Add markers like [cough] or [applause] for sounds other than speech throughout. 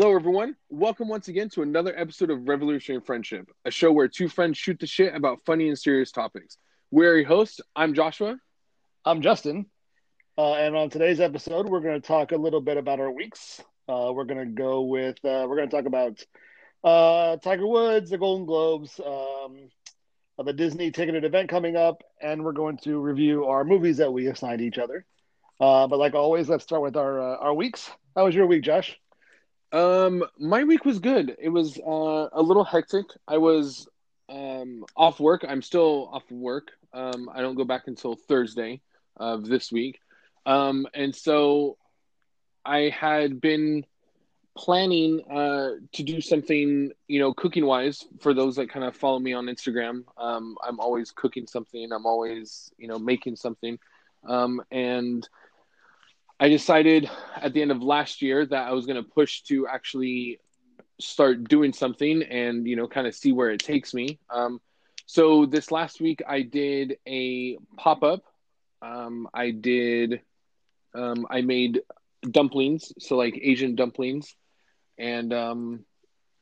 Hello, everyone. Welcome once again to another episode of Revolutionary Friendship, a show where two friends shoot the shit about funny and serious topics. We're your hosts. I'm Joshua. I'm Justin. Uh, and on today's episode, we're going to talk a little bit about our weeks. Uh, we're going to go with, uh, we're going to talk about uh, Tiger Woods, the Golden Globes, um, the Disney ticketed event coming up, and we're going to review our movies that we assigned each other. Uh, but like always, let's start with our uh, our weeks. How was your week, Josh? Um, my week was good. It was uh, a little hectic. I was um, off work. I'm still off work. Um, I don't go back until Thursday of this week. Um, and so I had been planning uh, to do something, you know, cooking wise for those that kind of follow me on Instagram. Um, I'm always cooking something. I'm always, you know, making something. Um, and I decided at the end of last year that I was going to push to actually start doing something and you know kind of see where it takes me. Um, so this last week I did a pop up. Um, I did. Um, I made dumplings, so like Asian dumplings, and um,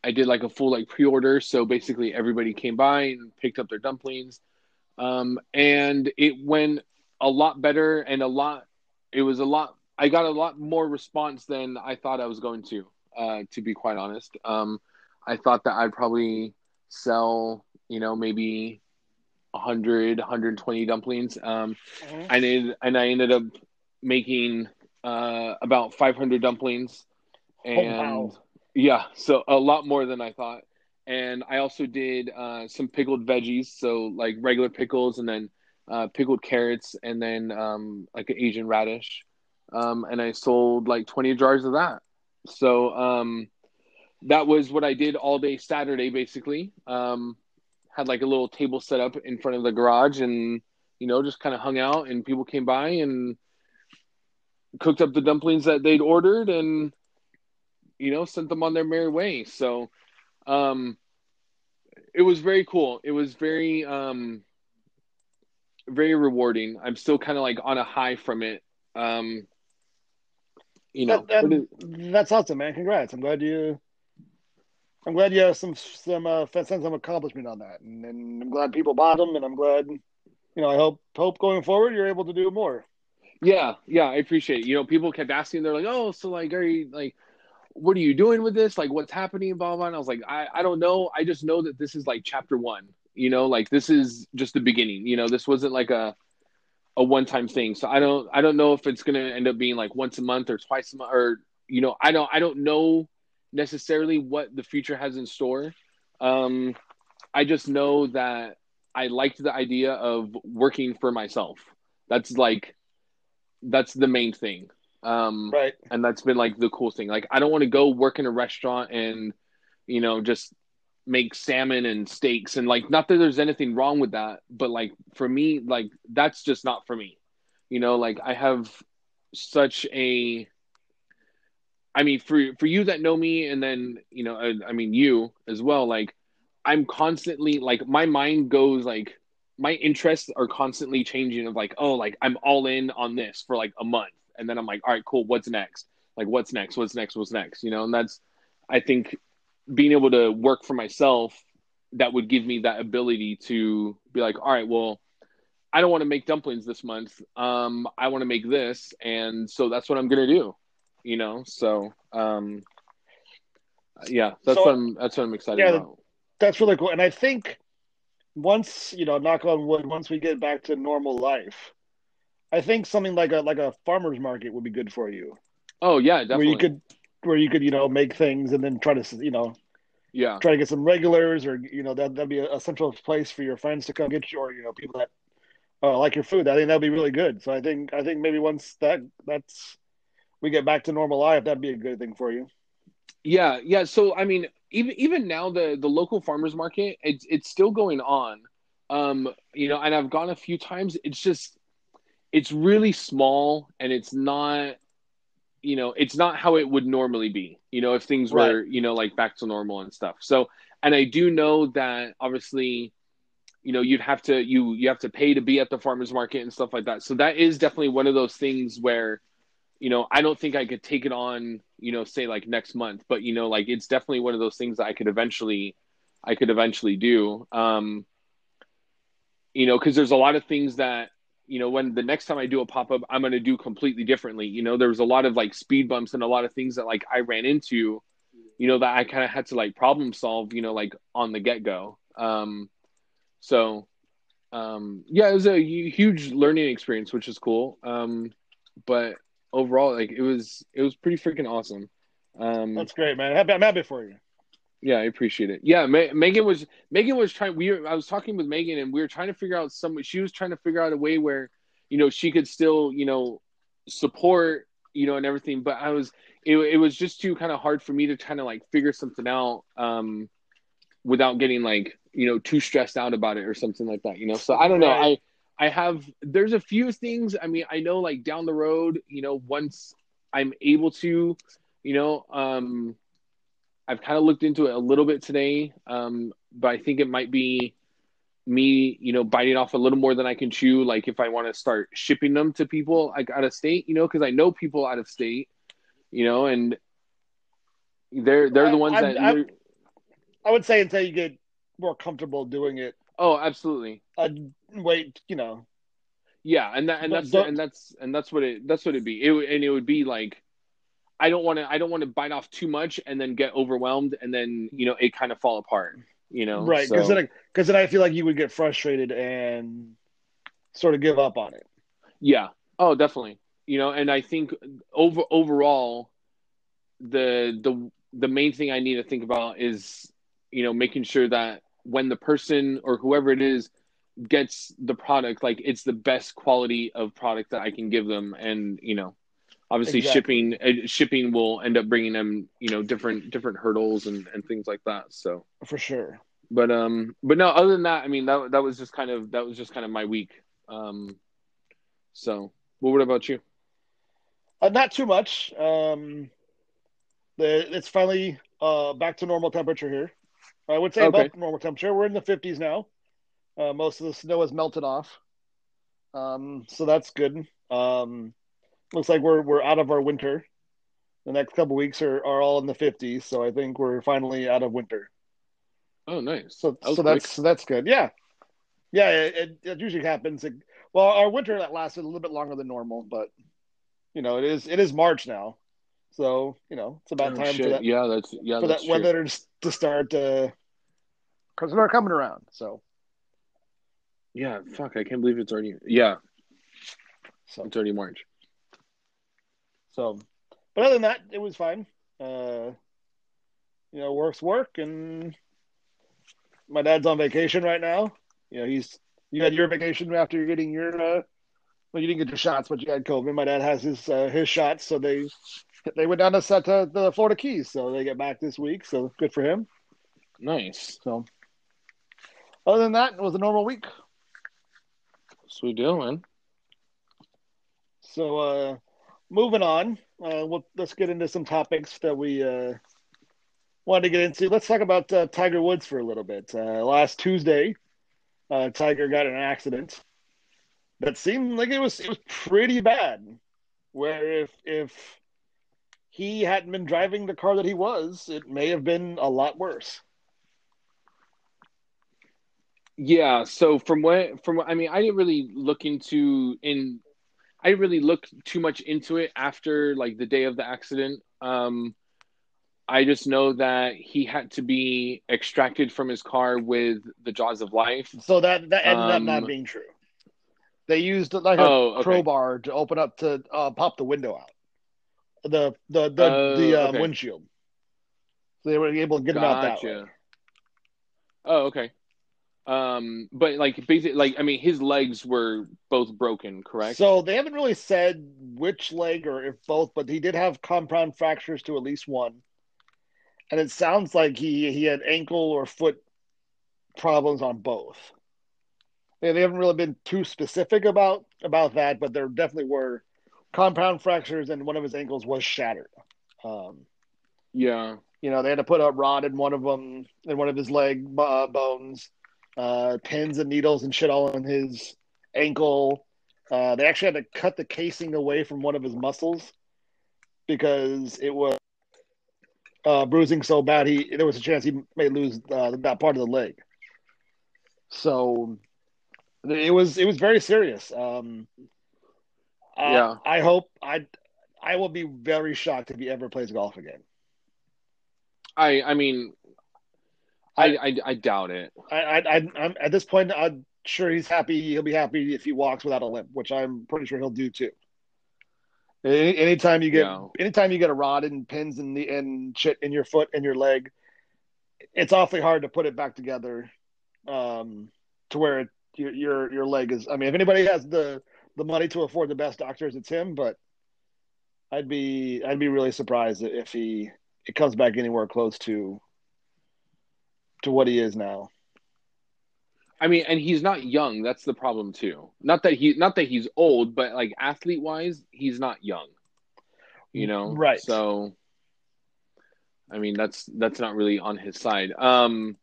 I did like a full like pre order. So basically everybody came by and picked up their dumplings, um, and it went a lot better and a lot. It was a lot I got a lot more response than I thought I was going to. Uh, to be quite honest, um, I thought that I'd probably sell, you know, maybe 100, 120 dumplings. Um, mm-hmm. I did, and I ended up making uh, about 500 dumplings, and oh, wow. yeah, so a lot more than I thought. And I also did uh, some pickled veggies, so like regular pickles, and then uh, pickled carrots, and then um, like an Asian radish um, and I sold like 20 jars of that. So um, that was what I did all day Saturday, basically. Um, had like a little table set up in front of the garage, and you know, just kind of hung out, and people came by and cooked up the dumplings that they'd ordered, and you know, sent them on their merry way. So um, it was very cool. It was very um, very rewarding. I'm still kind of like on a high from it. Um, you know, that, that, that's awesome, man. Congrats. I'm glad you. I'm glad you have some some uh, some accomplishment on that, and, and I'm glad people bought them, and I'm glad, you know, I hope hope going forward you're able to do more. Yeah, yeah, I appreciate it. You know, people kept asking, they're like, "Oh, so like, are you like, what are you doing with this? Like, what's happening?" Blah blah. And I was like, I I don't know. I just know that this is like chapter one. You know, like this is just the beginning. You know, this wasn't like a a one time thing. So I don't I don't know if it's gonna end up being like once a month or twice a month or you know I don't I don't know necessarily what the future has in store. Um, I just know that I liked the idea of working for myself. That's like that's the main thing. Um, right. And that's been like the cool thing. Like I don't want to go work in a restaurant and you know just make salmon and steaks and like not that there's anything wrong with that but like for me like that's just not for me. You know like i have such a i mean for for you that know me and then you know i, I mean you as well like i'm constantly like my mind goes like my interests are constantly changing of like oh like i'm all in on this for like a month and then i'm like all right cool what's next? Like what's next? What's next? What's next? You know and that's i think being able to work for myself that would give me that ability to be like all right well i don't want to make dumplings this month. Um i want to make this. And so that's what i'm gonna do you know? So um yeah that's so, what i'm that's what i'm excited yeah, about. that's really cool. And i think once you know knock on wood once we get back to normal life i think something like a like a farmers market would be good for you. Oh yeah definitely where you could where you could you know make things and then try to you know yeah try to get some regulars or you know that that'd be a, central place for your friends to come get you or you know people that uh, like your food. I think that'd be really good. So I think I think maybe once that that's we get back to normal life, that'd be a good thing for you. Yeah, yeah. So I mean, even even now the the local farmers market it's it's still going on. Um, you know, and I've gone a few times. It's just it's really small and it's not you know, it's not how it would normally be, you know, if things were, right. you know, like back to normal and stuff. So, and I do know that obviously, you know, you'd have to, you, you have to pay to be at the farmer's market and stuff like that. So that is definitely one of those things where, you know, I don't think I could take it on, you know, say like next month, but you know, like it's definitely one of those things that I could eventually, I could eventually do. Um, you know, because there's a lot of things that you know when the next time I do a pop up, I'm going to do completely differently. You know, there was a lot of like speed bumps and a lot of things that like I ran into, you know, that I kind of had to like problem solve. You know, like on the get go. Um, so, um, yeah, it was a huge learning experience, which is cool. Um, but overall, like it was it was pretty freaking awesome. Um, That's great, man. I'm happy for you. Yeah, I appreciate it. Yeah, Ma- Megan was Megan was trying. We were, I was talking with Megan, and we were trying to figure out some. She was trying to figure out a way where, you know, she could still, you know, support, you know, and everything. But I was, it, it was just too kind of hard for me to kind of like figure something out, um, without getting like, you know, too stressed out about it or something like that. You know, so I don't know. Right. I I have. There's a few things. I mean, I know like down the road, you know, once I'm able to, you know, um I've kind of looked into it a little bit today, um, but I think it might be me, you know, biting off a little more than I can chew. Like if I want to start shipping them to people like out of state, you know, because I know people out of state, you know, and they're they're the ones I, that I, I, would say until you get more comfortable doing it. Oh, absolutely. Uh, wait, you know. Yeah, and that and that's and that's and that's what it that's what it'd be. It and it would be like I don't want to I don't want to bite off too much and then get overwhelmed and then you know it kind of fall apart. You know, right? Because so, then because then I feel like you would get frustrated and sort of give up on it. Yeah. Oh, definitely. You know, and I think over overall, the the the main thing I need to think about is you know making sure that when the person or whoever it is gets the product like it's the best quality of product that I can give them and you know obviously exactly. shipping uh, shipping will end up bringing them you know different different hurdles and, and things like that so. For sure. But um but no other than that i mean that that was just kind of that was just kind of my week um so. Well, what about you? Uh, not too much. Um the, it's finally uh back to normal temperature here. I would say okay. about normal temperature. We're in the 50s now. Uh, most of the snow has melted off. Um so that's good. Um looks like we're we're out of our winter. The next couple weeks are, are all in the 50s, so I think we're finally out of winter. Oh, nice. So that so that's so that's good. Yeah, yeah. It, it usually happens. It, well, our winter that lasted a little bit longer than normal, but you know it is it is March now, so you know it's about oh, time shit. for that. Yeah, that's yeah for that's that true. weather to start because uh, they're coming around. So yeah, fuck, I can't believe it's already yeah. So it's already March. So, but other than that, it was fine. Uh, you know, work's work, and my dad's on vacation right now. You know, he's you had your vacation after you're getting your uh, well, you didn't get your shots, but you had COVID. My dad has his uh, his shots, so they they went down to set to the Florida Keys, so they get back this week. So good for him. Nice. So, other than that, it was a normal week. Sweet deal, man. So, uh, moving on, uh, let's get into some topics that we uh, wanted to get into. Let's talk about uh, Tiger Woods for a little bit. Uh, last Tuesday, uh, Tiger got an accident that seemed like it was it was pretty bad. Where if if he hadn't been driving the car that he was, it may have been a lot worse. Yeah. So from what from I mean, I didn't really look into in I really looked too much into it after like the day of the accident. Um, I just know that he had to be extracted from his car with the jaws of life. So that that ended um, up not um, being true. They used like a oh, okay. crowbar to open up to uh, pop the window out, the the the, uh, the uh, okay. windshield. So they were able to get gotcha. him out that way. Oh, okay. Um, but like basically, like I mean, his legs were both broken, correct? So they haven't really said which leg or if both, but he did have compound fractures to at least one, and it sounds like he he had ankle or foot problems on both. They, they haven't really been too specific about about that, but there definitely were compound fractures, and one of his ankles was shattered. Um, yeah, you know, they had to put a rod in one of them, in one of his leg uh, bones uh, pins and needles and shit all in his ankle. Uh, they actually had to cut the casing away from one of his muscles because it was uh, bruising so bad he there was a chance he may lose uh, that part of the leg. So it was it was very serious. Um, Yeah. I hope I I will be very shocked if he ever plays golf again. I I mean, I I, I doubt it. I, I, I I'm at this point. I'm sure he's happy. He'll be happy if he walks without a limp, which I'm pretty sure he'll do too. Any, anytime you get, Yeah. anytime you get a rod and pins in the and shit in your foot and your leg, it's awfully hard to put it back together, um, to where it, your your your leg is. I mean, if anybody has the the money to afford the best doctors, it's him. But I'd be I'd be really surprised if he it comes back anywhere close to to what he is now. I mean, and he's not young. That's the problem too. Not that he, not that he's old, but like athlete wise, he's not young. You know, Right. So, I mean, that's that's not really on his side. Um,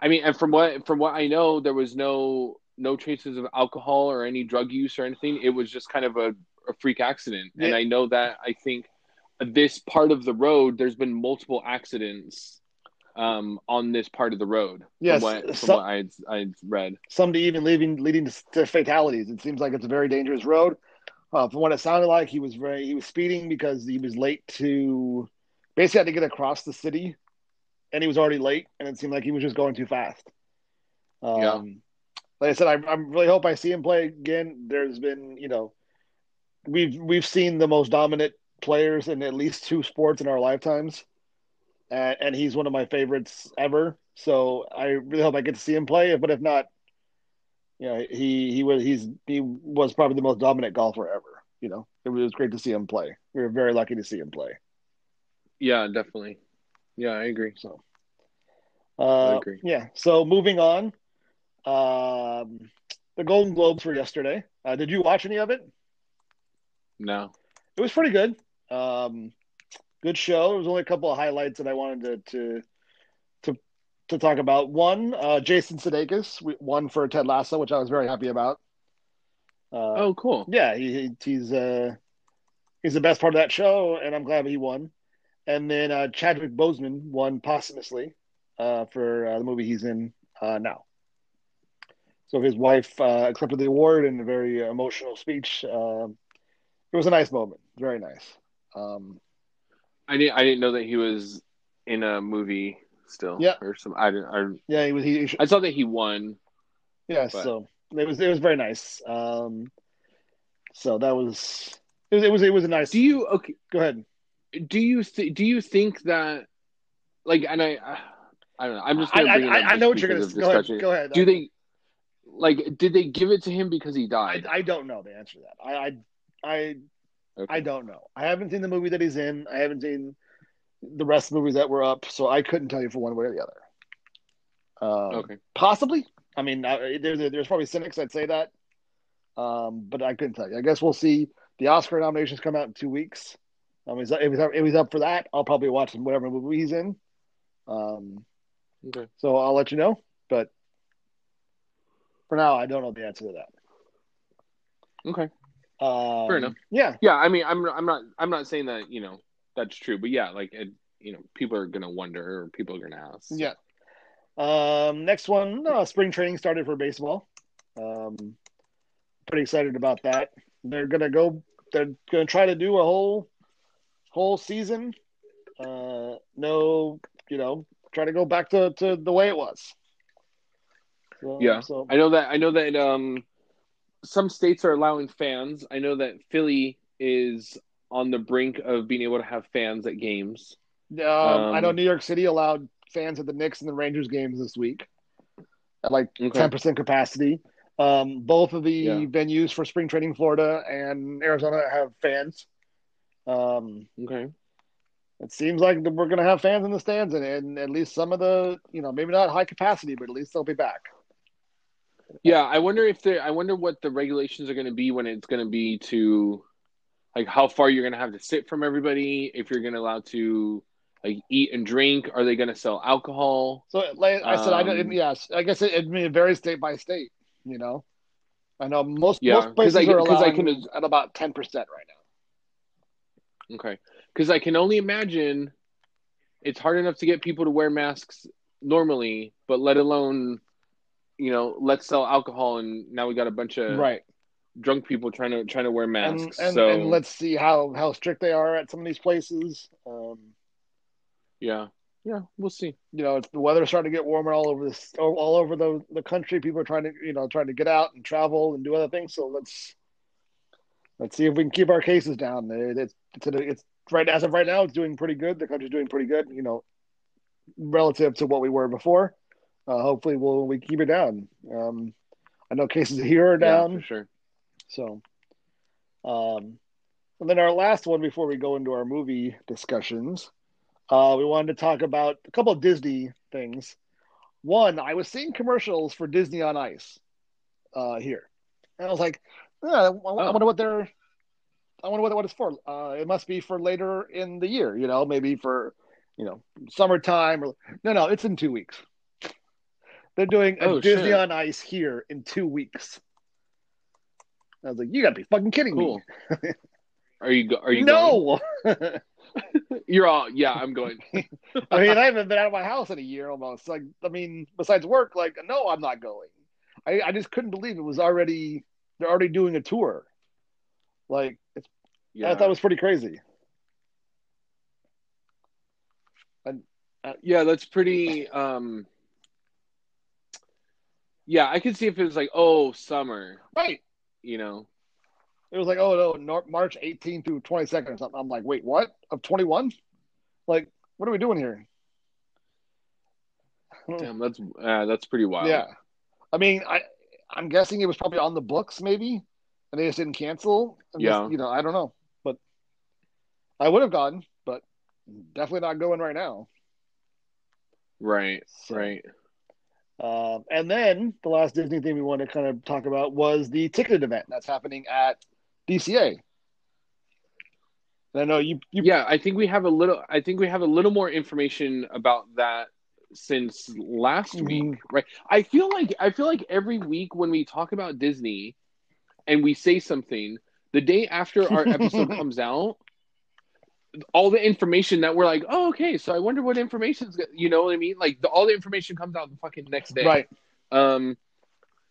I mean, and from what from what I know, there was no no traces of alcohol or any drug use or anything. It was just kind of a, a freak accident. And. I know that I think this part of the road, there's been multiple accidents um, on this part of the road. Yes, from what, from some- what I'd I'd read. some to even leading leading to, to fatalities. It seems like it's a very dangerous road. Uh, from what it sounded like, he was very he was speeding because he was late to basically had to get across the city, and he was already late, and it seemed like he was just going too fast. Um, Yeah. Like I said, I, I really hope I see him play again. There's been, you know, we've we've seen the most dominant players in at least two sports in our lifetimes, and, and he's one of my favorites ever. So I really hope I get to see him play. But if not, you know, he he was he's he was probably the most dominant golfer ever. You know, it was great to see him play. We were very lucky to see him play. Yeah, definitely. Yeah, I agree. So, uh, agree. yeah. So moving on, um, the Golden Globes for yesterday. Uh, did you watch any of it? No. It was pretty good. Um, good show. There was only a couple of highlights that I wanted to to to, to talk about. One, uh, Jason Sudeikis won for Ted Lasso, which I was very happy about. Uh, Oh, cool. yeah, he, he he's uh he's the best part of that show, and I'm glad he won. And then uh, Chadwick Boseman won posthumously uh, for uh, the movie he's in uh, now. So his wife uh, accepted the award in a very emotional speech. Um it was a nice moment, very nice. Um, I didn't. I didn't know that he was in a movie still. Yeah. Or some. I didn't. I, yeah, he was. He, I saw that he won. yeah, but- so it was it was very nice. Um, so that was it was it was it was a nice. Do you okay? go ahead? Do you th- do you think that like and I I don't know. I'm just I, I, I, I know what you're gonna. Go ahead. Go ahead. Do they like? Did they give it to him because he I, died? I don't know the answer to that. I I I, Okay. I don't know. I haven't seen the movie that he's in. I haven't seen the rest of the movies that were up, so I couldn't tell you for one way or the other. Um, Okay. Possibly. I mean, I, there's there's probably cynics that say that, um, but I couldn't tell you. I guess we'll see. The Oscar nominations come out in two weeks. Um, if he's up, if he's up for that, I'll probably watch whatever movie he's in. Um, Okay. so I'll let you know. But for now, I don't know the answer to that. Okay. Um, Fair enough. Yeah, Yeah. I mean, I'm I'm not I'm not saying that you know that's true, but yeah, like it, you know, people are gonna wonder or people are gonna ask. yeah. Um, next one, uh, spring training started for baseball. Um, pretty excited about that. They're gonna go. They're gonna try to do a whole whole season. Uh, no, you know, try to go back to, to the way it was. So, Yeah. So I know that I know that um some states are allowing fans. I know that Philly is on the brink of being able to have fans at games. Um, I know Um, New York City allowed fans at the Knicks and the Rangers games this week at like Okay. ten percent capacity. Um, both of the Yeah. venues for spring training, Florida and Arizona, have fans. Um, Okay. it seems like we're going to have fans in the stands, and, and at least some of the, you know, maybe not high capacity, but at least they'll be back. Yeah, I wonder if they I wonder what the regulations are going to be when it's going to be to like how far you're going to have to sit from everybody, if you're going to allow to like eat and drink, are they going to sell alcohol? So, like I said, I don't. Um, Yes, I guess it, it, varies state by state. You know, I know most Yeah, most places I- are 'cause I can- at about ten percent right now. Okay. Because I can only imagine it's hard enough to get people to wear masks normally, but let alone, you know, let's sell alcohol and now we got a bunch of right. drunk people trying to trying to wear masks. and, so and let's see how how strict they are at some of these places. Um, yeah, yeah, we'll see. you know, it's, the weather's starting to get warmer all over this, all all over the the country. People are trying to, you know, trying to get out and travel and do other things. So let's let's see if we can keep our cases down. It, it's it's, it's right as of right now, it's doing pretty good. The country's doing pretty good. You know, relative to what we were before. Uh, hopefully, we'll we keep it down. Um, I know cases here are Yeah, down. for sure. So, um, and then our last one before we go into our movie discussions, uh, we wanted to talk about a couple of Disney things. One, I was seeing commercials for Disney on Ice uh, here, and I was like, "Ah, I, I wonder what they're, I wonder what what it's for. Uh, it must be for later in the year, you know, maybe for, you know, summertime or no, no, it's in two weeks. They're doing a Oh, Disney shit. on Ice here in two weeks. I was like, you gotta be fucking kidding Cool. me. Are you go- are you going? no. [laughs] You're all yeah, I'm going. [laughs] I mean, I haven't been out of my house in a year almost. Like, I mean, besides work, like, no, I'm not going. I, I just couldn't believe it was already, they're already doing a tour. Like, it's, Yeah. I thought it was pretty crazy. And Yeah, that's pretty um Yeah, I could see if it was like, oh, summer, Right. you know. It was like, oh, no, March 18th through 22nd or something. I'm like, wait, what? Of 21? Like, what are we doing here? [laughs] Damn, that's uh, that's pretty wild. Yeah. I mean, I, I'm guessing it was probably on the books, maybe, and they just didn't cancel. And Yeah. just, you know, I don't know. But I would have gone, but definitely not going right now. Right, So, right. Um, and then the last Disney thing we want to kind of talk about was the ticketed event that's happening at DCA. And I know you, you Yeah, I think we have a little I think we have a little more information about that since last Mhm. week, right? I feel like I feel like every week when we talk about Disney and we say something, the day after our episode [laughs] comes out, all the information that we're like, oh, okay, so I wonder what information's, go-" you know what I mean? Like the, all the information comes out the fucking next day, right, Um,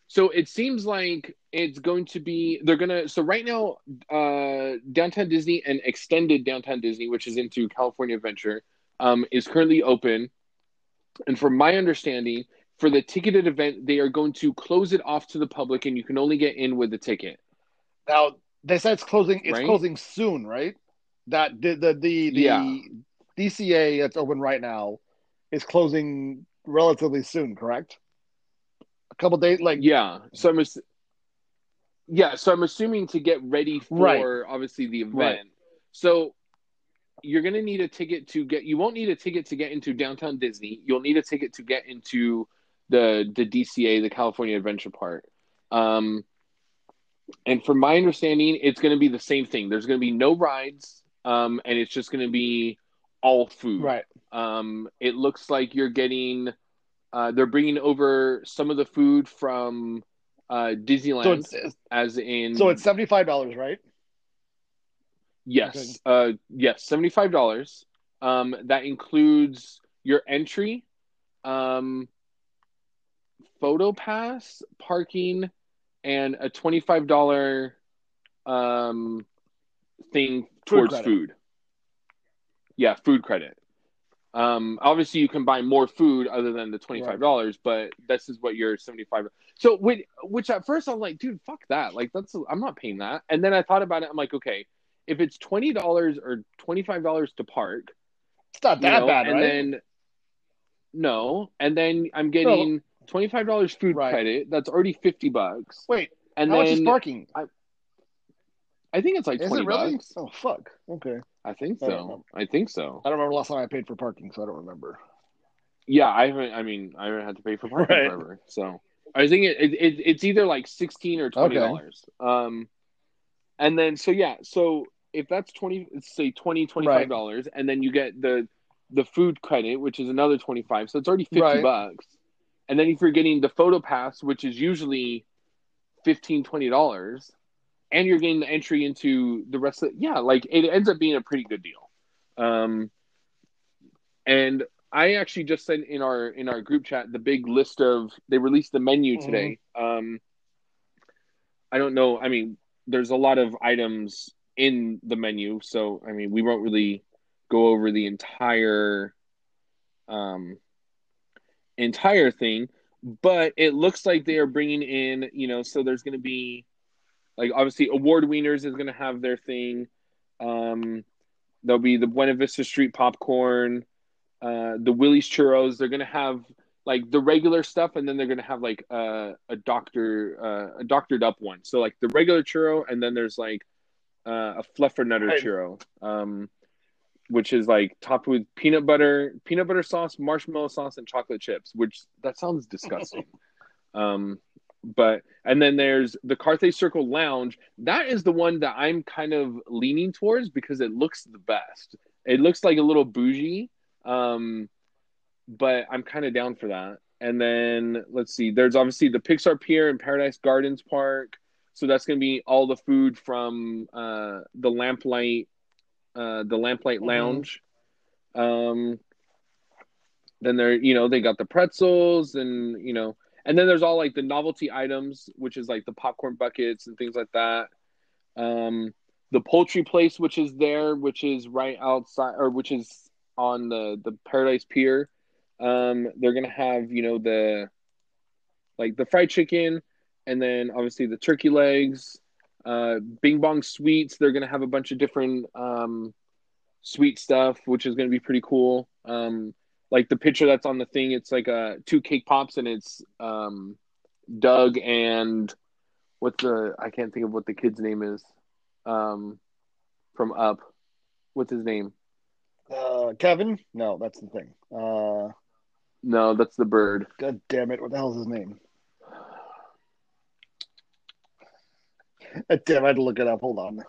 so it seems like it's going to be they're gonna. So right now, uh, Downtown Disney and extended Downtown Disney, which is into California Adventure, um, is currently open. And from my understanding, for the ticketed event, they are going to close it off to the public, and you can only get in with a ticket. now they said it's closing. It's Right? closing soon, right? That the the the, the Yeah. DCA that's open right now is closing relatively soon, correct? A couple days, like Yeah. So I'm. ass- Yeah. So I'm assuming to get ready for Right. obviously the event. Right. So you're going to need a ticket to get. You won't need a ticket to get into downtown Disney. You'll need a ticket to get into the the DCA, the California Adventure Park. Um, and from my understanding, it's going to be the same thing. There's going to be no rides, um, and it's just going to be all food. right, Um, it looks like you're getting, uh, they're bringing over some of the food from uh, Disneyland, so as in. so it's seventy five dollars, right? yes, uh, yes, seventy five dollars. Um, that includes your entry, um, photo pass, parking, and a twenty five dollar um thing towards credit. food. Yeah, food credit. Um, obviously, you can buy more food other than the twenty five dollars, but this is what your seventy five. So, which, which at first I'm like, dude, fuck that. Like, that's I'm not paying that. And then I thought about it. I'm like, okay, if it's twenty dollars or twenty five dollars to park, It's not that know, bad, and right? then no, and then I'm getting twenty five dollars food Right. credit. That's already fifty bucks. Wait, And how much is then parking? I think it's like Is twenty it really? bucks. Oh fuck. Okay. I think I so. I think so. I don't remember last time I paid for parking, so I don't remember. Yeah, I haven't. I mean, I haven't had to pay for parking Right. forever. So I think it, it, it it's either like sixteen or twenty dollars. Um, and then so yeah, so if that's twenty, say twenty twenty five dollars, and then you get the the food credit, which is another twenty five. So it's already fifty Right. bucks. And then if you're getting the photo pass, which is usually 15 20 dollars, and you're getting the entry into the rest of yeah, like it ends up being a pretty good deal. Um, and I actually just sent in our in our group chat the big list of they released the menu Mhm. today. Um, I don't know. I mean, there's a lot of items in the menu, so I mean, we won't really go over the entire um entire thing, but it looks like they are bringing in, you know, so there's going to be like obviously award winners is going to have their thing. Um, there'll be the Buena Vista Street popcorn, uh, the Willie's churros. They're going to have like the regular stuff, and then they're going to have like uh, a doctor uh, a doctored up one. So like the regular churro, and then there's like uh, a fluffernutter Right. churro. Um, which is like topped with peanut butter, peanut butter sauce, marshmallow sauce, and chocolate chips. Which that sounds disgusting. [laughs] um, but and then there's the Carthay Circle Lounge. That is the one that I'm kind of leaning towards because it looks the best. It looks like a little bougie, um, but I'm kind of down for that. And then let's see. There's obviously the Pixar Pier and Paradise Gardens Park. So that's going to be all the food from uh, the Lamplight, uh, the Lamplight Mhm. Lounge. Um, then they're, you know, they got the pretzels and, you know, and then there's all like the novelty items, which is like the popcorn buckets and things like that. Um, the poultry place, which is there, which is right outside, or which is on the the Paradise Pier. Um, they're gonna have, you know, the like the fried chicken, and then obviously the turkey legs. Uh, Bing Bong Sweets. They're gonna have a bunch of different um, sweet stuff, which is gonna be pretty cool. Um, like the picture that's on the thing, it's like uh, two cake pops, and it's um, Dug and what's the I can't think of what the kid's name is um, from Up. What's his name? Uh, Kevin? No, that's the thing. Uh, No, that's the bird. God damn it! What the hell's his name? Uh, [laughs] Damn, I had to look it up. Hold on.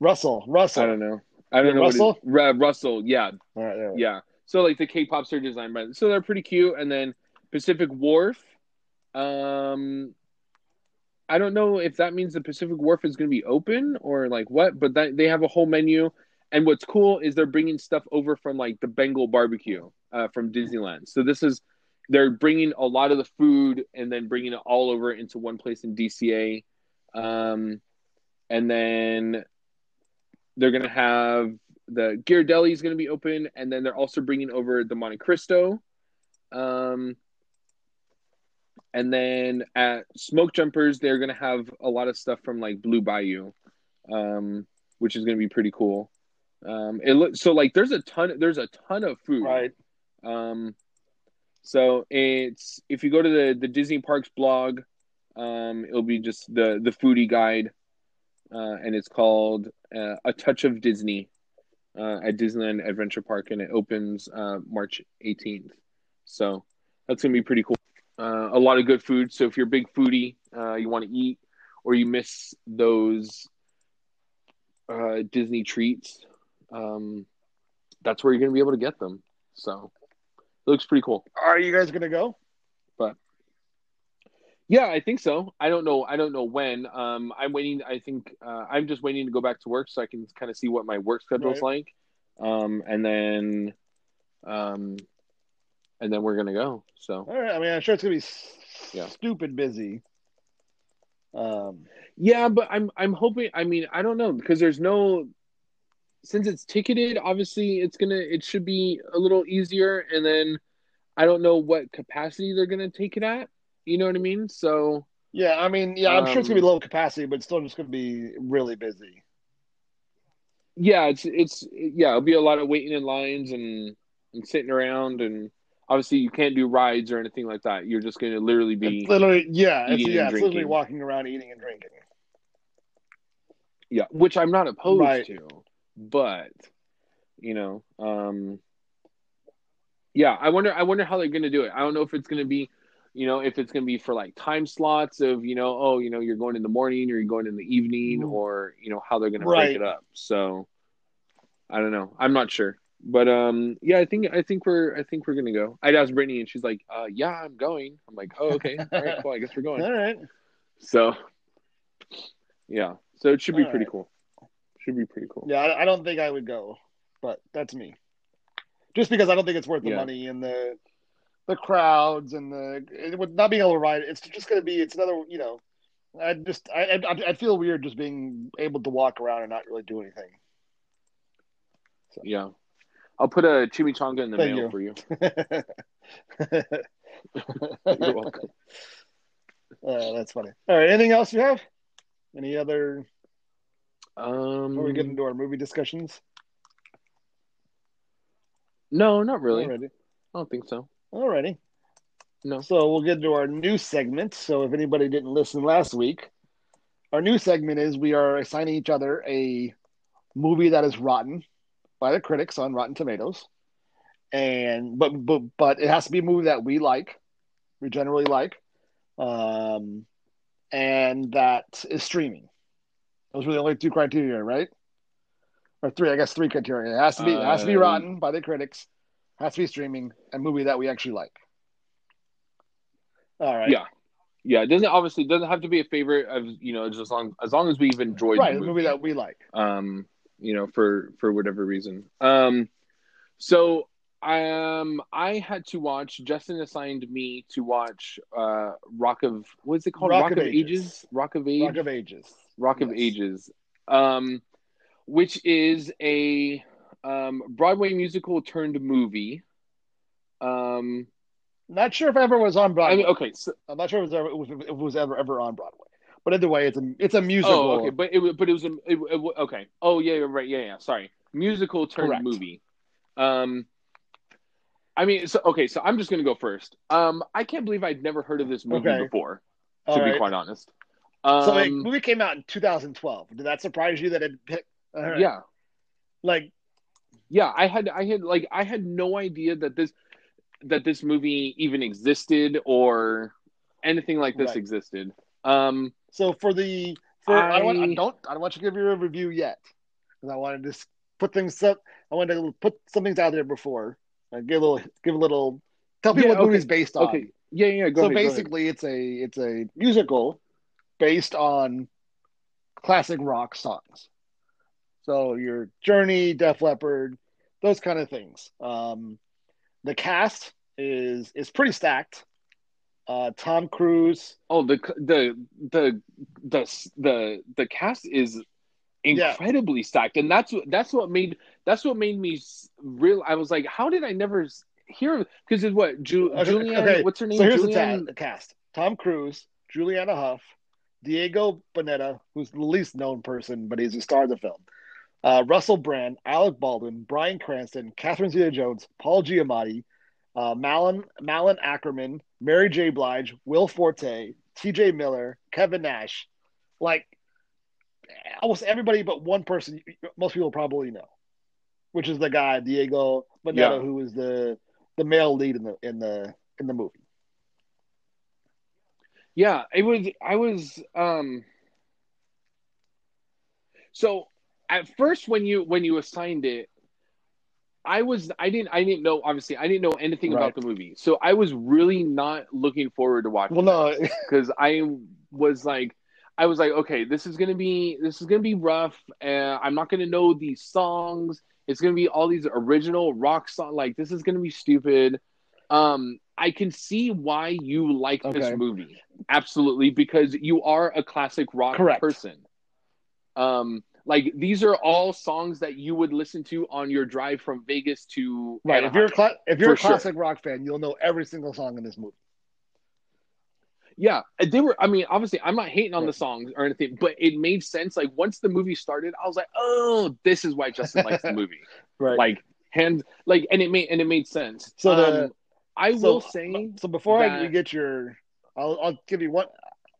Russell. Russell. I don't know. I don't know. Russell? Ra- Russell. Yeah, All right, there we go. yeah. So like the cake pops are designed by so they're pretty cute. And then Pacific Wharf. Um, I don't know if that means the Pacific Wharf is going to be open or like what, but that they have a whole menu. And what's cool is they're bringing stuff over from like the Bengal barbecue uh, from Disneyland. So this is they're bringing a lot of the food and then bringing it all over into one place in DCA. Um, and then they're going to have the Ghirardelli is going to be open, and then they're also bringing over the Monte Cristo. Um, and then at Smoke Jumpers, they're going to have a lot of stuff from like Blue Bayou, um, which is going to be pretty cool. Um, it looks so like there's a ton. There's a ton of food. Right. Um, so it's if you go to the the Disney Parks blog, um, it'll be just the the foodie guide, uh, and it's called uh, A Touch of Disney uh, at Disneyland Adventure Park, and it opens uh, March 18th. So that's gonna be pretty cool. Uh, a lot of good food. So if you're a big foodie, uh, you want to eat, or you miss those uh, Disney treats, um, that's where you're gonna be able to get them. So it looks pretty cool. Are you guys gonna go? Yeah, I think so. I don't know. I don't know when. Um, I'm waiting. I think uh, I'm just waiting to go back to work so I can kind of see what my work schedule schedule's like, um, and then, um, and then we're gonna go. So All right. I mean, I'm sure it's gonna be s- Yeah. stupid busy. Um, yeah, but I'm I'm hoping. I mean, I don't know because there's no since it's ticketed. Obviously, it's gonna it should be a little easier, and then I don't know what capacity they're gonna take it at. You know what I mean? So yeah. I mean, yeah. I'm sure it's gonna be Um, low capacity, but it's still just gonna be really busy. yeah, it's it's yeah, it'll be a lot of waiting in lines and and sitting around and obviously you can't do rides or anything like that. You're just going to literally be It's literally, yeah. It's, yeah. It's literally walking around eating and drinking. yeah, which I'm not opposed Right. to, but you know, um yeah, I wonder I wonder how they're going to do it. I don't know if it's going to be you know, if it's going to be for like time slots of, you know, oh, you know, you're going in the morning or you're going in the evening Mhm. or, you know, how they're going to break it up. So I don't know. I'm not sure. But um yeah, I think I think we're I think we're going to go. I'd ask Brittany and she's like, "Uh yeah, I'm going." I'm like, "Oh, okay. [laughs] All right, cool. I guess we're going." All right. So Yeah, so it should be All pretty right. cool. Should be pretty cool. Yeah, I, I don't think I would go, but that's me. Just because I don't think it's worth the Yeah. money and the the crowds and the it, with not being able to ride. It's just going to be. It's another. You know, I just I I I feel weird just being able to walk around and not really do anything. Yeah, I'll put a chimichanga in the Thank mail you. for you. [laughs] You're welcome. Uh, that's funny. All right. Anything else you have? Any other? Um, Before we get into our movie discussions, no, not really. I don't think so. Alrighty. No. So we'll get to our new segment. So if anybody didn't listen last week, our new segment is we are assigning each other a movie that is rotten by the critics on Rotten Tomatoes, and but but but it has to be a movie that we like, we generally like, um, and that is streaming. Those were the only two criteria, right? Or three, I guess three criteria. It has to be it has to be Uh, rotten by the critics, has to be streaming, and movie that we actually like. All right. Yeah. Yeah, it doesn't obviously it doesn't have to be a favorite of you know just as long as long as we've enjoyed right, the a movie. movie that we like. um you know for for whatever reason um so I um i had to watch justin assigned me to watch uh rock of what's it called Rock of Ages. rock of Ages. Rock of Ages. rock of ages um which is a um broadway musical turned movie um Not sure if ever was on Broadway. i mean okay so, I'm not sure if it was ever, if it was ever ever on Broadway. But either way, it's a it's a musical. oh okay but it but it was a it, it, okay oh yeah right yeah yeah sorry musical turned Correct. movie um i mean so okay so i'm just gonna go first um i can't believe i'd never heard of this movie Okay. before All to be right. quite honest um So the movie came out in 2012. Did that surprise you that it picked? all right. yeah Like yeah i had i had like i had no idea that this that this movie even existed or anything like this Right. existed um so for the for I, don't want I I- don't I don't want you to give you a review yet because I wanted to s- put things up. I wanted to put some things out there before. Uh, give a little give a little tell people Yeah, what the movie's based on. okay yeah yeah go so ahead. basically, it's a it's a musical based on classic rock songs. So your Journey, Def Leppard, those kind of things. Um, the cast is is pretty stacked. Uh, Tom Cruise, Oh, the the the the the the cast is Yeah. incredibly stacked, and that's what that's what made that's what made me real. I was like, how did I never hear of? Because it's what Ju- Okay, Julianne? okay, What's her name? so here's the, Julianne. ta- the cast: Tom Cruise, Juliana Hough, Diego Boneta, who's the least known person, but he's a star of the film. Uh, Russell Brand, Alec Baldwin, Bryan Cranston, Catherine Zeta-Jones, Paul Giamatti, uh, Malin Malin Akerman, Mary J. Blige, Will Forte, T.J. Miller, Kevin Nash, like almost everybody but one person most people probably know, which is the guy Diego Boneta, Yeah. who is the the male lead in the in the in the movie. Yeah, it was. I was. um So at first, when you when you assigned it, I was I didn't I didn't know obviously I didn't know anything Right. about the movie, so I was really not looking forward to watching. Well, no, because I was like, I was like, okay, this is gonna be this is gonna be rough, and I'm not gonna know these songs. It's gonna be all these original rock song. Like this is gonna be stupid. Um, I can see why you like Okay. this movie, absolutely, because you are a classic rock Correct. person. Um, like these are all songs that you would listen to on your drive from Vegas to right. If you're a Anaheim. cla- if you're a For sure. classic rock fan, you'll know every single song in this movie. Yeah, they were. I mean, obviously, I'm not hating on Right. the songs or anything, but it made sense. Like once the movie started, I was like, "Oh, this is why Justin likes the [laughs] movie." Right. Like hand, like, and it made and it made sense. So the- um, I so, will say, so before I that- you get your, I'll I'll give you one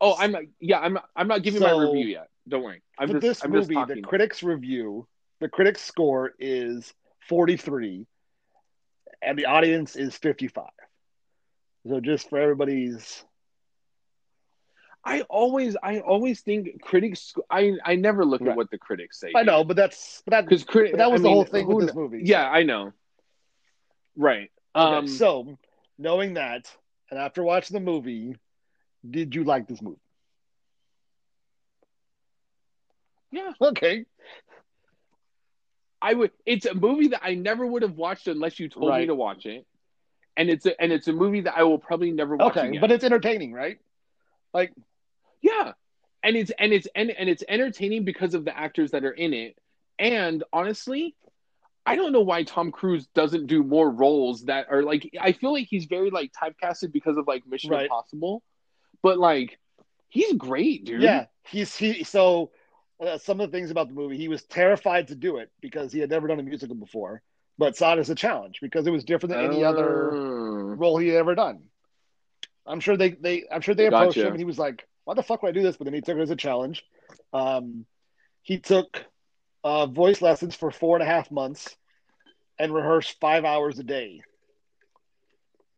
oh, I'm yeah, I'm not, I'm not giving So, my review yet. Don't worry. I'm for just, this I'm movie. The critics review, the critics score is 43, and the audience is 55. So just for everybody's, I always, I always think critics. I, I never look Right. at what the critics say. I know, but that's but that because critics. but that was I the mean, whole thing who with this movie. Yeah, I know. Right. Okay, Um. so knowing that, and after watching the movie, did you like this movie? Yeah. Okay. I would. It's a movie that I never would have watched unless you told me to watch it, and it's a, and it's a movie that I will probably never watch Okay, again. but it's entertaining, right? Like, yeah, and it's and it's and, and it's entertaining because of the actors that are in it. And honestly, I don't know why Tom Cruise doesn't do more roles that are like. I feel like he's very like typecasted because of like Mission Right. Impossible, but like he's great, dude. yeah, he's he. So uh, some of the things about the movie, he was terrified to do it because he had never done a musical before, but saw it as a challenge because it was different than any other Oh. role he had ever done. I'm sure they they I'm sure they approached Gotcha. him and he was like, "Why the fuck would I do this?" But then he took it as a challenge. Um, he took uh, voice lessons for four and a half months and rehearsed five hours a day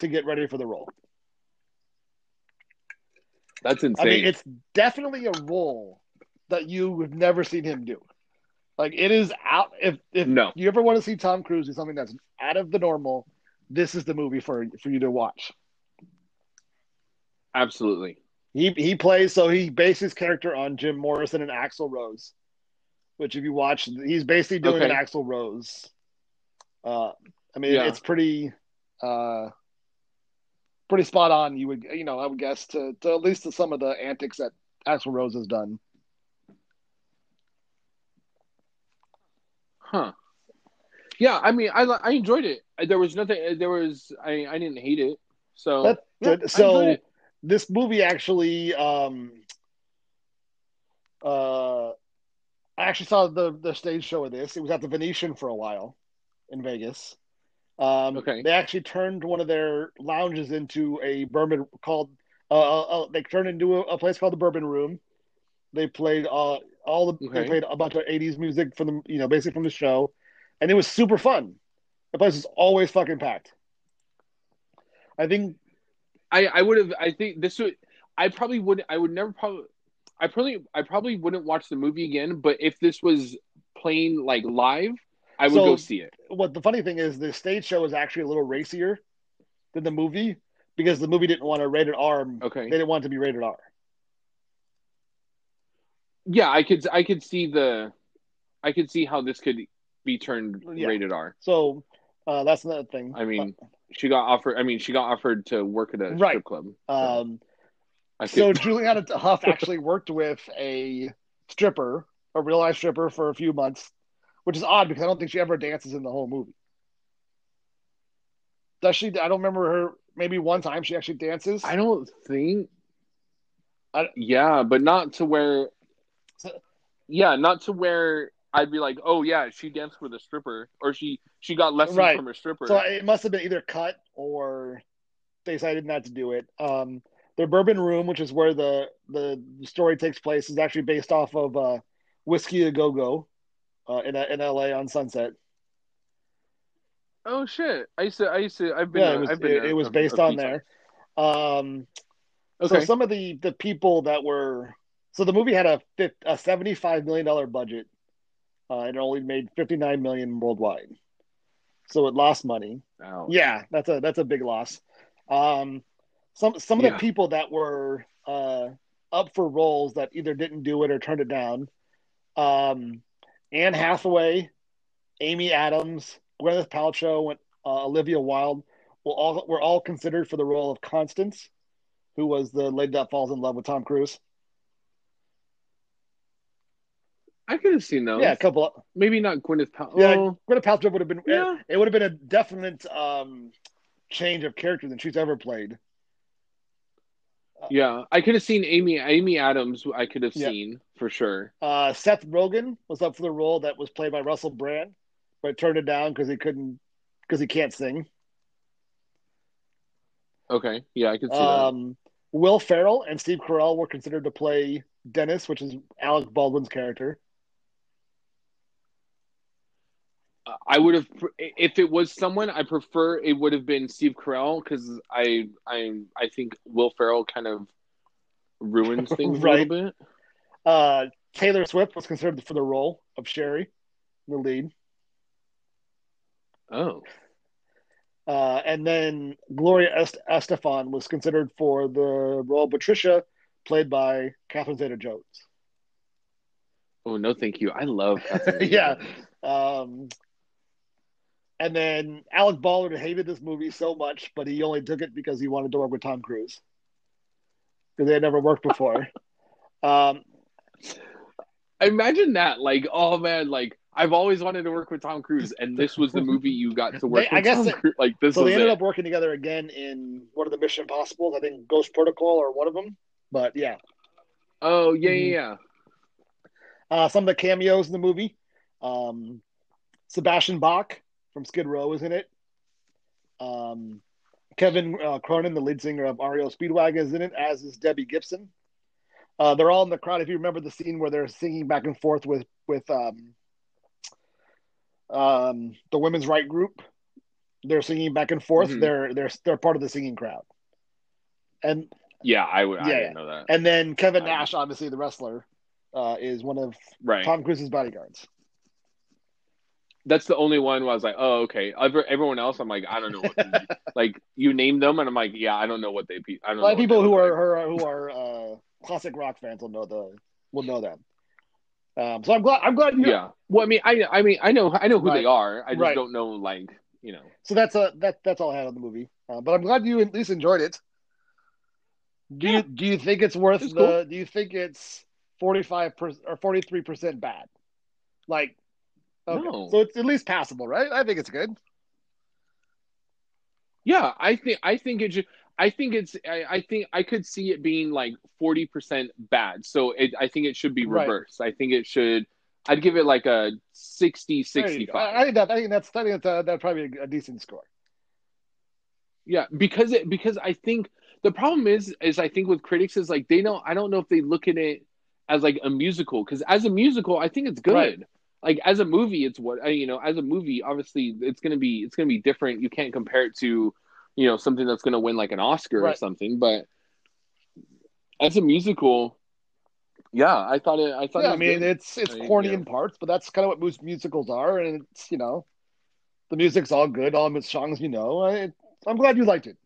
to get ready for the role. That's insane. I mean, it's definitely a role that you have never seen him do. Like it is out. If if no, you ever want to see Tom Cruise do something that's out of the normal, this is the movie for for you to watch. absolutely. He he plays so he based his character on Jim Morrison and Axl Rose, which if you watch, he's basically doing Okay. an Axl Rose. Uh, I mean, Yeah. it's pretty, uh, pretty spot on. You would you know I would guess to to at least to some of the antics that Axl Rose has done. Huh. Yeah, I mean, I I enjoyed it. There was nothing. There was I I didn't hate it. So That's yeah, good. I So this movie actually, um, uh, I actually saw the the stage show of this. It was at the Venetian for a while in Vegas. Um, Okay. They actually turned one of their lounges into a bourbon called. Uh, uh, uh, they turned into a, a place called the Bourbon Room. They played uh, all the they played a bunch of '80s music from the you know basically from the show, and it was super fun. The place was always fucking packed. I think I I would have. I think this would. I probably would. I would never probably. I probably. I probably wouldn't watch the movie again. But if this was playing like live, I would So- go see it. what the funny thing is the stage show is actually a little racier than the movie because the movie didn't want to rated R. Okay. They didn't want it to be rated R. Yeah, I could. I could see the. I could see how this could be turned Yeah. rated R. So uh, that's another thing. I mean, she got offered. I mean, she got offered to work at a Right. strip club. So, um, I so Juliana [laughs] Hough actually worked with a stripper, a real life stripper, for a few months, which is odd because I don't think she ever dances in the whole movie. Does she? I don't remember her. Maybe one time she actually dances. I don't think. I- yeah, but not to where. Yeah, not to where I'd be like, oh yeah, she danced with a stripper, or she she got lessons Right. from a stripper. So it must have been either cut or they decided not to do it. Um, the Bourbon Room, which is where the the story takes place, is actually based off of uh, Whiskey a Go Go uh, in in L.A. on Sunset. oh shit! I used to. I used to. I've been. Yeah, there- it was I've been it, there it was based on there. Um, Okay. So some of the the people that were so the movie had a a seventy five million dollar budget, uh, and it only made fifty nine million worldwide. So it lost money. Yeah, that's a that's a big loss. Um, some some of Yeah. the people that were uh, up for roles that either didn't do it or turned it down. Um, Anne Hathaway, Amy Adams, Gwyneth Paltrow, and uh, Olivia Wilde were all were all considered for the role of Constance, who was the lady that falls in love with Tom Cruise. I could have seen those. Yeah, a couple. Of, Maybe not Gwyneth Paltrow. yeah, Oh, Gwyneth Paltrow would have been. Yeah. It would have been a definite um, change of character than she's ever played. yeah. I could have seen Amy. Amy Adams. I could have Yeah. seen for sure. Uh, Seth Rogen was up for the role that was played by Russell Brand, but turned it down because he couldn't because he can't sing. Okay. Yeah, I could see Um, Will Ferrell and Steve Carell were considered to play Dennis, which is Alec Baldwin's character. that. I would have if it was someone. I prefer it would have been Steve Carell because I I I think Will Ferrell kind of ruins [laughs] things Right. a little bit. Uh, Taylor Swift was considered for the role of Sherry, the lead. Oh. Uh, and then Gloria Est- Estefan was considered for the role of Patricia, played by Catherine Zeta-Jones. Oh no, thank you. I love [laughs] yeah. Um, and then Alec Baldwin hated this movie so much, but he only took it because he wanted to work with Tom Cruise because they had never worked before. [laughs] Um, Imagine that, like, oh man, like I've always wanted to work with Tom Cruise, and this was the movie you got to work They- I guess Tom it- Cruise. Like this so they ended it. up working together again in one of the Mission Impossibles. I think Ghost Protocol or one of them. But yeah, Oh yeah, Mhm. yeah, yeah. uh, some of the cameos in the movie. Um, Sebastian Bach from Skid Row is in it. Um, Kevin uh, Cronin, the lead singer of REO Speedwagon, is in it, as is Debbie Gibson. Uh, they're all in the crowd. If you remember the scene where they're singing back and forth with with um, um, the women's right group, they're singing back and forth. Mhm. They're they're they're part of the singing crowd. And Yeah, I would. I Yeah, didn't know that. and then Kevin I- Nash, obviously the wrestler, uh, is one of Right. Tom Cruise's bodyguards. That's the only one where I was like, oh okay. Every, everyone else, I'm like, I don't know what. [laughs] like you name them, and I'm like, yeah, I don't know what they. pe- I don't A know. lot of people who are, like. who are who are uh, classic rock fans will know the will know them. Um, so I'm glad I'm glad you Yeah. Well, I mean, I I mean, I know I know who Right. they are. I just Right. don't know like you know. So that's a that that's all I had on the movie. Uh, but I'm glad you at least enjoyed it. Do Yeah. you do you think it's worth It's the? Do you think it's forty five percent or forty three percent bad? Like, okay. No. so it's at least passable, right? I think it's good. Yeah, I think I think it should. I think it's. I, I think I could see it being like forty percent bad. So it, I think it should be Right. reversed. I think it should. I'd give it like a 60, There you go. 65. I, I think that I think that's I think that's, uh, that's probably a, a decent score. Yeah, because it because I think the problem is is I think with critics is like they don't. I don't know if they look at it as like a musical because as a musical I think it's good. Right. Like as a movie, it's what you know. As a movie, obviously, it's gonna be it's gonna be different. You can't compare it to, you know, something that's gonna win like an Oscar or something. But as a musical, yeah, I thought it. I thought. Yeah, it I mean good. it's it's I corny yeah. in parts, but that's kind of what most musicals are, and it's you know, the music's all good, all the songs you know. I, I'm glad you liked it.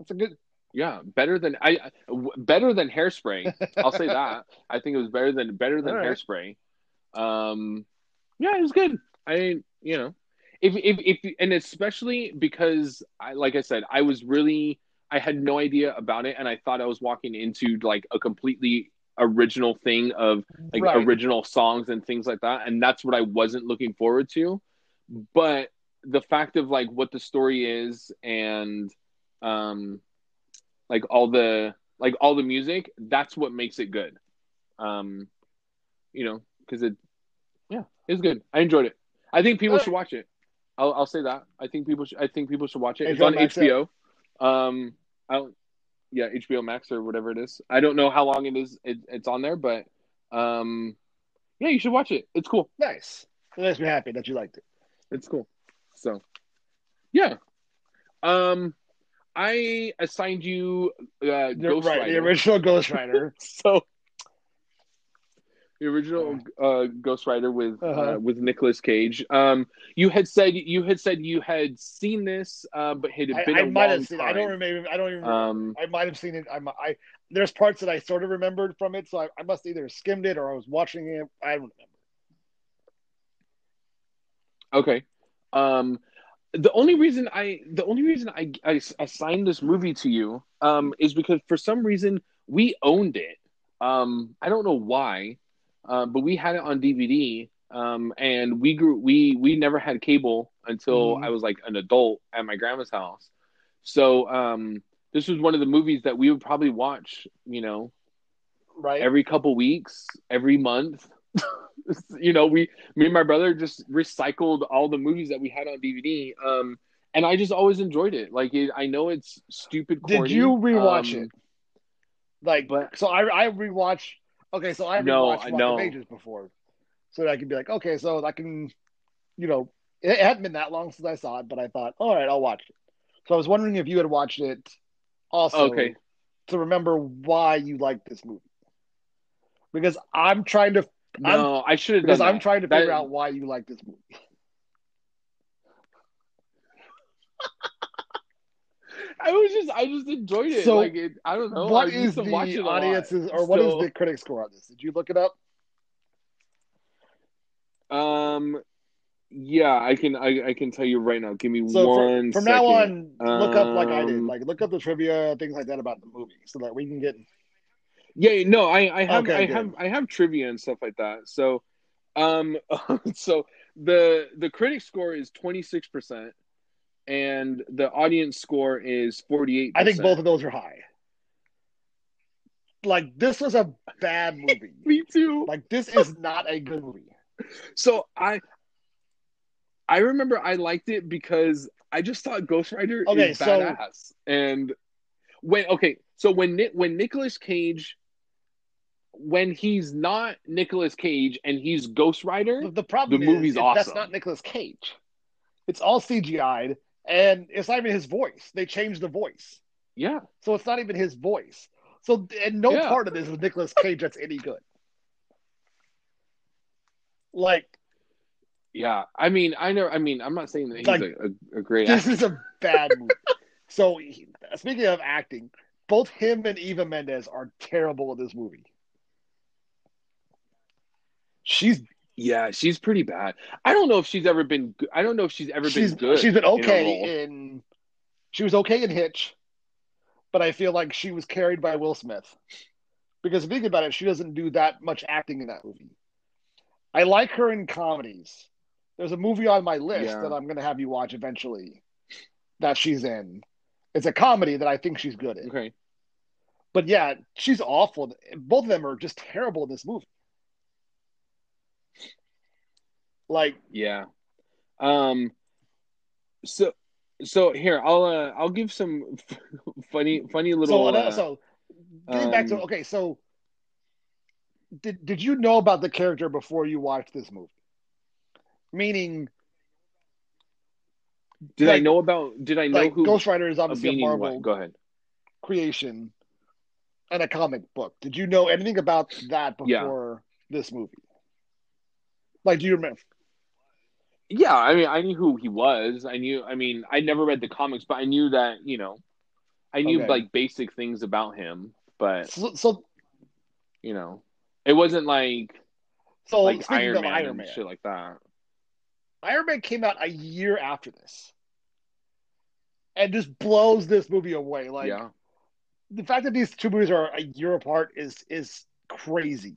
It's a good. yeah, better than I, better than Hairspray. I'll say that. [laughs] I think it was better than better than right. Hairspray. Um, yeah, it was good. I you know, if if if and especially because I like I said, I was really I had no idea about it, and I thought I was walking into like a completely original thing of like Right. original songs and things like that, and that's what I wasn't looking forward to. But the fact of like what the story is and um like all the like all the music that's what makes it good um you know because it yeah. it was good. I enjoyed it. I think people Uh, should watch it. I'll, I'll say that. I think people should i think people should watch it. It's on Max, hbo um i don't yeah hbo max or whatever it is. I don't know how long it is it, it's on there but um yeah you should watch it. It's cool. Nice. It makes me happy that you liked it. it's cool. So yeah. Um i assigned you uh The- Ghost right, Rider. the original [laughs] Ghost Rider. so the original uh, Ghost Rider with Uh-huh. uh, with Nicolas Cage. Um, you had said you had said you had seen this, uh, but it had I, been I a might long have seen. time. I don't remember. I don't even. Um, I might have seen it. I'm, I there's parts that I sort of remembered from it, so I, I must either skimmed it or I was watching it. I don't remember. okay. Um, the only reason I the only reason I, I assigned this movie to you um, is because for some reason we owned it. Um, I don't know why, uh, but we had it on DVD. Um, and we grew we we never had cable until Mhm. I was like an adult at my grandma's house. So um, this was one of the movies that we would probably watch, you know, Right. every couple weeks, every month. [laughs] you know, we me and my brother just recycled all the movies that we had on DVD. Um, and I just always enjoyed it. Like it, I know it's stupid. Did you rewatch um, it? Like, but- so I I rewatched. Okay, so i've No, rewatched Rock no. Ages before, so that I can be like, okay, so I can, you know, it, hadn't been that long since I saw it, but I thought, all right, I'll watch it. So I was wondering if you had watched it, also, Okay. to remember why you like this movie, because I'm trying to No, i should have because I'm that. trying to That- figure out why you like this movie. I was just, I just enjoyed it. So, like it, I don't know. what is the audience's or what is So- the critic score on this? Did you look it up? Um, yeah, I can. I, I can tell you right now. Give me So one. from, from now on, look up like I did, Um, like look up the trivia, things like that about the movie, so that we can get. Yeah, no, I, I have, Okay, I good. have, I have trivia and stuff like that. So, um, [laughs] so the the critic score is twenty six percent, and the audience score is forty eight. I think both of those are high. Like this was a bad [laughs] movie. Me too. Like this [laughs] is not a good movie. So I, I remember I liked it because I just thought Ghost Rider Okay, is so- badass, and when okay, so when when Nicolas Cage. When he's not Nicolas Cage and he's Ghost Rider, The, problem The movie's is that's not Nicolas Cage. It's all CGI'd, and it's not even his voice. They changed the voice, yeah, so it's not even his voice. So, and no Yeah. part of this is Nicolas Cage that's any good. Like Yeah, I mean, I know. I mean, I'm not saying that he's Like, a, a, a great this actor. is a bad movie. [laughs] so, he- speaking of acting, both him and Eva Mendes are terrible in this movie. She's Yeah, she's pretty bad. I don't know if she's ever been. go- I don't know if she's ever she's been good. she's been okay role. in, she was okay in Hitch, but I feel like she was carried by Will Smith because thinking about it, she doesn't do that much acting in that movie. I like her in comedies. There's a movie on my list Yeah. that I'm going to have you watch eventually that she's in. It's a comedy that I think she's good in. Okay. But yeah, she's awful. Both of them are just terrible in this movie. Like, Yeah. Um. So, so here I'll uh, I'll give some [laughs] funny funny little. so, uh, so getting back to um, okay, so did did you know about the character before you watched this movie? Meaning, did I know about? Did I know like who? Ghost Rider is obviously a Marvel what? Go ahead. creation and a comic book. Did you know anything about that Yeah. before this movie? Like, do you remember? Yeah, I mean, I knew who he was. I knew. I mean, I never read the comics, but I knew that you know, I knew Okay. like basic things about him. But So, so, you know, it wasn't like so like Iron of Man Iron and Man, shit like that. Iron Man came out a year after this, and just blows this movie away. Like, yeah, the fact that these two movies are a year apart is is crazy.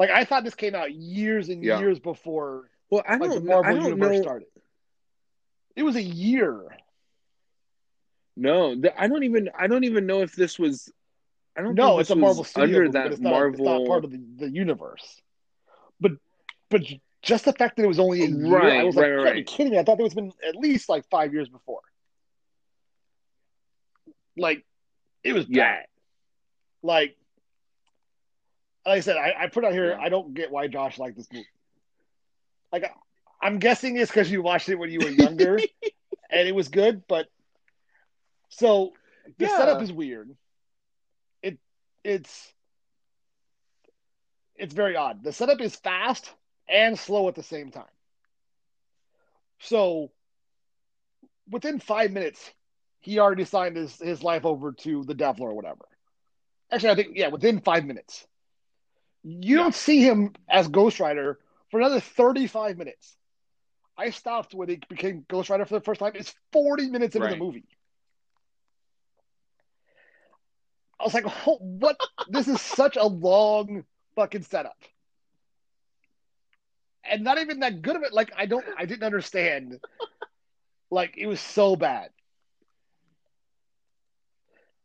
Like I thought this came out years and Yeah. years before well, I like the don't. Marvel I don't universe know. started. It was a year. No, th- I don't even. I don't even know if this was. I don't. No, think it's a Marvel was studio under movie, that but it's not, Marvel. it's not part of the, the universe. But but just the fact that it was only a year, I was like, right, you right, can't be kidding me. I thought it was been at least like five years before. Like it was Yeah. bad. Like like I said, I, I put out here. I don't get why Josh liked this movie. Like, I- I'm guessing it's because you watched it when you were younger, [laughs] and it was good. But so the Yeah. setup is weird. It it's it's very odd. The setup is fast and slow at the same time. So within five minutes, he already signed his, his life over to the devil or whatever. Actually, I think yeah, within five minutes. You don't see him as Ghost Rider for another 35 minutes. I stopped when he became Ghost Rider for the first time. It's 40 minutes into Right. the movie. I was like, oh, what? this is such a long fucking setup. And not even that good of it. Like, I don't, I didn't understand. Like, it was so bad.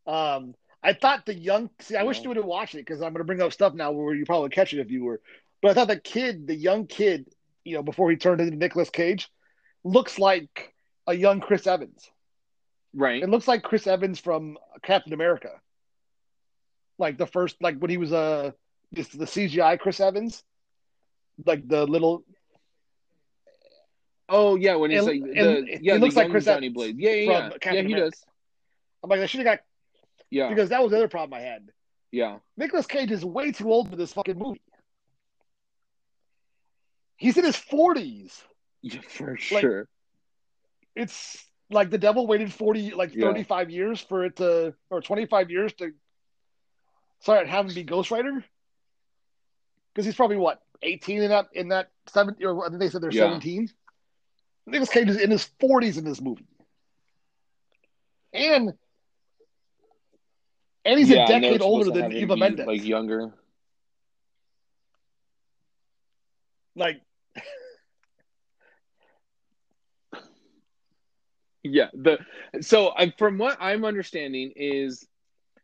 Um, I thought the young, see, I wish you would have watched it because I'm going to bring up stuff now where you probably catch it if you were. But I thought the kid, the young kid, you know, before he turned into Nicolas Cage, looks like a young Chris Evans. Right. It looks like Chris Evans from Captain America. Like the first, like when he was uh, this, the CGI Chris Evans, like the little. Oh yeah, when he's It- like it- the it yeah, the looks like Chris Johnny Evans Blade. Yeah, yeah, yeah. Captain yeah, he America. does. I'm like, I should have got Yeah, because that was the other problem I had. yeah. Nicolas Cage is way too old for this fucking movie. He's in his forties. Yeah, for sure. It's like the devil waited forty, like Yeah. thirty-five years for it to, or twenty-five years to. Sorry, have him be Ghost Rider. Because he's probably what eighteen in that in that seven. Or I think they said they're Yeah. seventeen. Nicolas Cage is in his forties in this movie, and and he's Yeah, a decade older than Eva Mendes. like younger. like [laughs] Yeah, the so I, from what I'm understanding is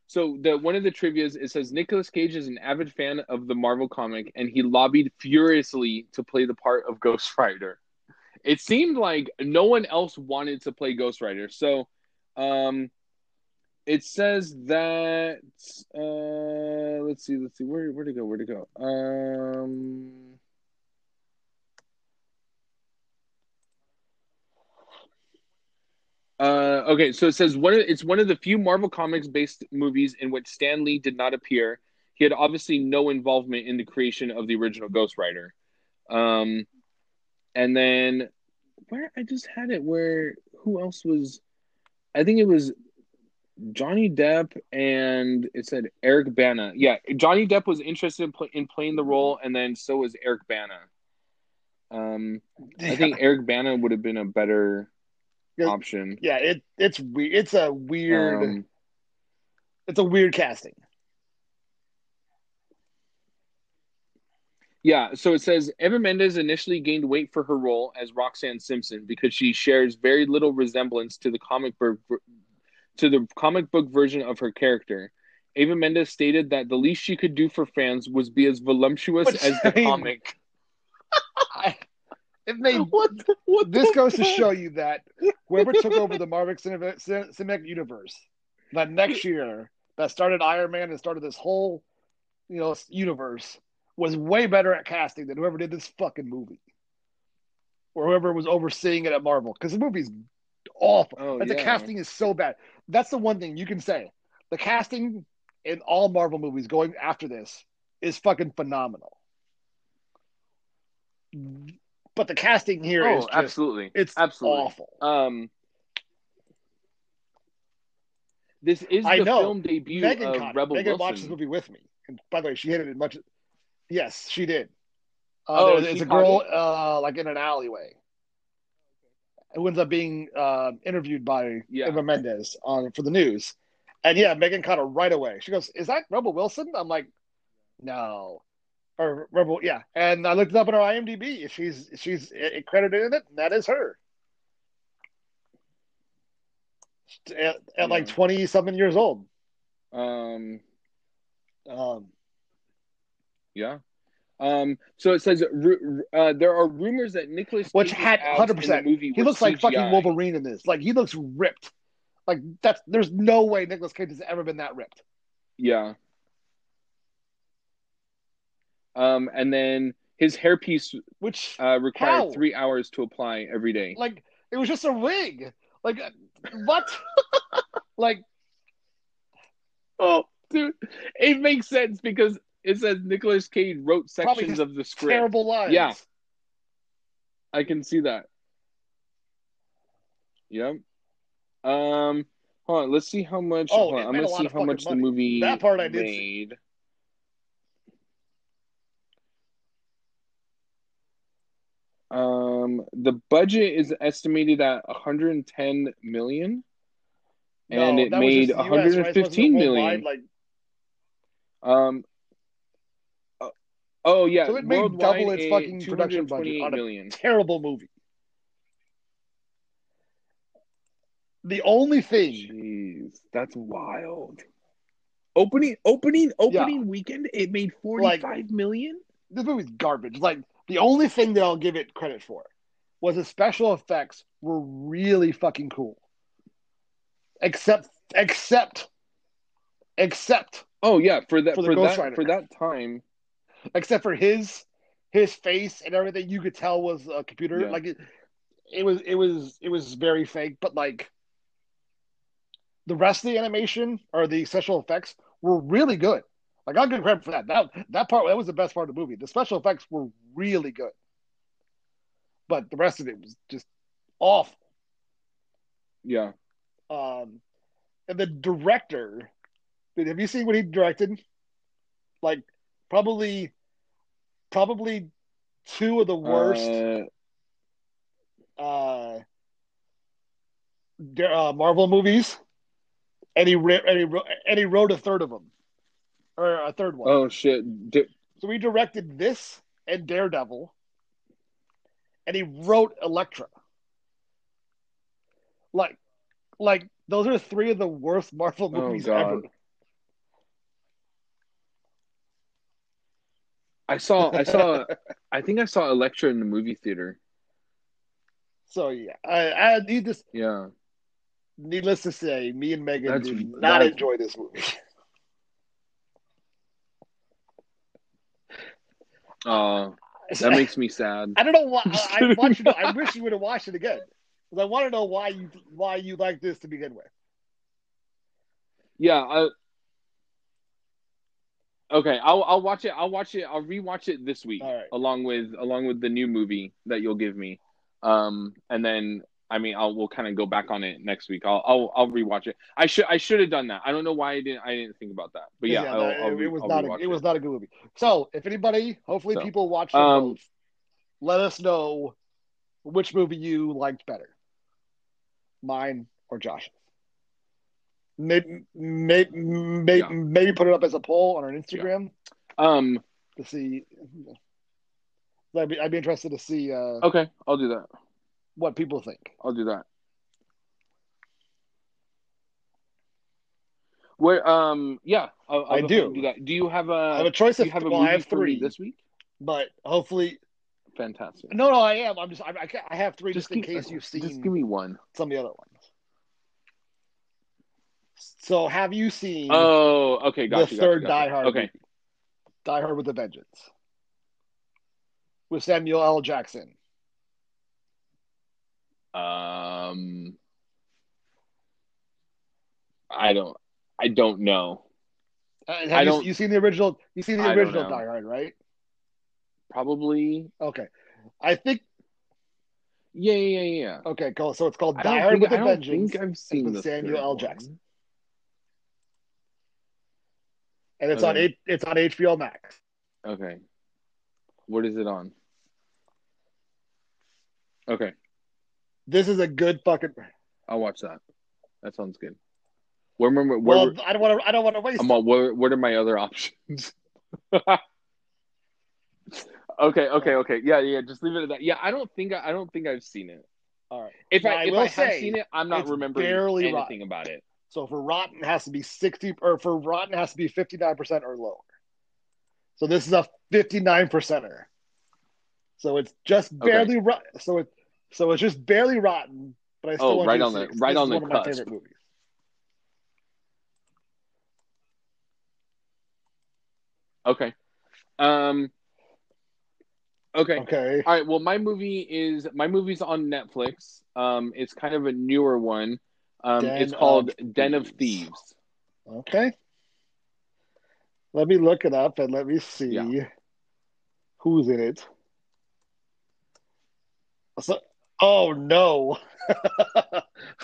so the one of the trivia's it says Nicolas Cage is an avid fan of the Marvel comic and he lobbied furiously to play the part of Ghost [laughs] Rider. It seemed like no one else wanted to play Ghost Rider. So um it says that uh let's see let's see where where to go where to go um Uh, okay, so it says one. Of, it's one of the few Marvel Comics based movies in which Stan Lee did not appear. He had obviously no involvement in the creation of the original Ghost Rider. Um, and then where I just had it where who else was? I think it was Johnny Depp and it said Eric Bana. Yeah, Johnny Depp was interested in, in playing the role, and then so was Eric Bana. Um, I think Eric Bana would have been a better Yeah. option. yeah, it it's weird. It's a weird. Um, it's a weird casting. yeah, so it says Eva Mendes initially gained weight for her role as Roxanne Simpson because she shares very little resemblance to the comic book to the comic book version of her character. Eva Mendes stated that the least she could do for fans was be as voluptuous Which, as the I comic. [laughs] I, it made [laughs] What? the- what this the goes to show you that whoever took over the Marvel Cinematic, Cinematic Universe that next year that started Iron Man and started this whole you know universe was way better at casting than whoever did this fucking movie or whoever was overseeing it at Marvel because the movie's awful. Oh, Like, The casting is so bad. That's the one thing you can say. The casting in all Marvel movies going after this is fucking phenomenal. But the casting here is Oh, just absolutely. it's Absolutely. awful. Um, this is I the know. film debut Megan of caught. Rebel Megan Wilson. watched this movie with me. And by the way, she hated it much. Yes, she did. Uh, Oh, it's a girl uh, like in an alleyway. Who ends up being uh, interviewed by Yeah. Eva Mendes on for the news, and yeah, Megan caught it right away. She goes, "Is that Rebel Wilson?" I'm like, "No," or Rebel, yeah. And I looked it up on her IMDb. She's she's credited in it, and that is her. At, at like Yeah. twenty something years old. Um, Um, yeah. Um, so it says uh, there are rumors that Nicolas Which Cage's had- 100%. movie He looks like fucking Wolverine in this. Like he looks ripped. Like that's there's no way Nicolas Cage has ever been that ripped. Yeah. Um, and then his hairpiece Which uh, required How? three hours to apply every day. like it was just a wig. Like uh, what? [laughs] like Oh, dude, it makes sense because it says Nicolas Cage wrote sections of the script. terrible lines. Yeah. I can see that. Yep. Um, hold on. Let's see how much. Oh, I'm made gonna see how much the movie That part I did see. Um, the budget is estimated at 110 million, and No, it made just the US, right? It wasn't 115 worldwide, million. Like Um. Oh yeah, So it made double its fucking production budget 228 on a- million. terrible movie. The only thing Jeez, that's wild. Opening, opening, opening weekend, it made forty-five million. this movie's garbage. Like the only thing that I'll give it credit for was the special effects were really fucking cool. Except, except, except, Oh yeah, for that For for, that Rider. for that time. Except for his his face and everything, you could tell was a computer. Yeah. Like it, it was, it was, it was very fake. But like the rest of the animation or the special effects were really good. Like I'll give credit for that. That that part that was the best part of the movie. The special effects were really good, but the rest of it was just awful. Yeah. Um, and the director, have you seen what he directed? Like, probably probably two of the worst Uh, uh, uh, Marvel movies, and he re- and he wrote, and he wrote a third of them, or a third one. oh shit! Di- So he directed this and Daredevil, and he wrote Elektra. Like, like those are three of the worst Marvel Oh, movies God. ever. I saw. I saw. [laughs] I think I saw Elektra in the movie theater. So yeah, I, I need this. Yeah. Needless to say, me and Megan That's- did not enjoy this movie. [laughs] Oh, that [laughs] makes me sad. I don't know why. I, I want you to. I wish you would have watched it again because I want to know why you why you like this to begin with. Yeah. I, okay, I'll I'll watch it. I'll watch it. I'll rewatch it this week, right. along with along with the new movie that you'll give me. Um, and then I mean, I'll we'll kind of go back on it next week. I'll I'll I'll rewatch it. I should I should have done that. I don't know why I didn't I didn't think about that. But yeah, I'll, that- I'll it, re- it was I'll not. A, rewatch it was not a good movie. So, if anybody, hopefully, So, people watch um, both. Let us know which movie you liked better, mine or Josh's. Maybe, maybe, maybe, Yeah. maybe put it up as a poll on our Instagram Um. to see. I'd be, I'd be interested to see uh, Okay, I'll do that. what people think. I'll do that. Where um yeah, I'll, I'll I do. do that. Do you have a I have a choice of have a well, I have three, this week? but hopefully, Fantastic. no, no, I am. I'm just, I, I, have three just, in give- case you've seen Just give me one. some of the other ones. So, have you seen Oh, okay, the gotcha. third gotcha, Die. Hard? Okay. movie? Die Hard with a Vengeance with Samuel L. Jackson. Um I don't I don't know. Uh, have I you, don't- you seen the original? You seen the I original. Die Hard, right? Probably Okay, I think yeah, yeah, yeah, yeah. okay, cool. So it's called Die Hard with I a don't Vengeance, think I've seen with the Samuel third L. Jackson. And it's on Okay. H- it's on HBO Max. Okay. What is it on? Okay, This is a good fucking. I'll watch that. That sounds good. Where, where, where, Well, I don't want to. I don't want to waste. I'm all, what, what are my other [laughs] options? [laughs] okay, okay, okay. Yeah, yeah. Just leave it at that. Yeah, I don't think I, I don't think I've seen it. All right. If Now, I, I if will I have say, seen it, I'm not remembering anything rotten. about it. So for rotten it has to be sixty, or for rotten it has to be fifty nine percent or lower. So this is a fifty nine percenter. So it's just barely rotten. So it so it's just barely rotten. But I still Oh, want right to on the- right on the one of my cusp. favorite movies. Okay. Um. Okay. Okay. All right. Well, my movie is my movie's on Netflix. Um, it's kind of a newer one. Um, Den it's called of Den of Thieves. Okay. Let me look it up and let me see Yeah. who's in it. So, oh no. [laughs]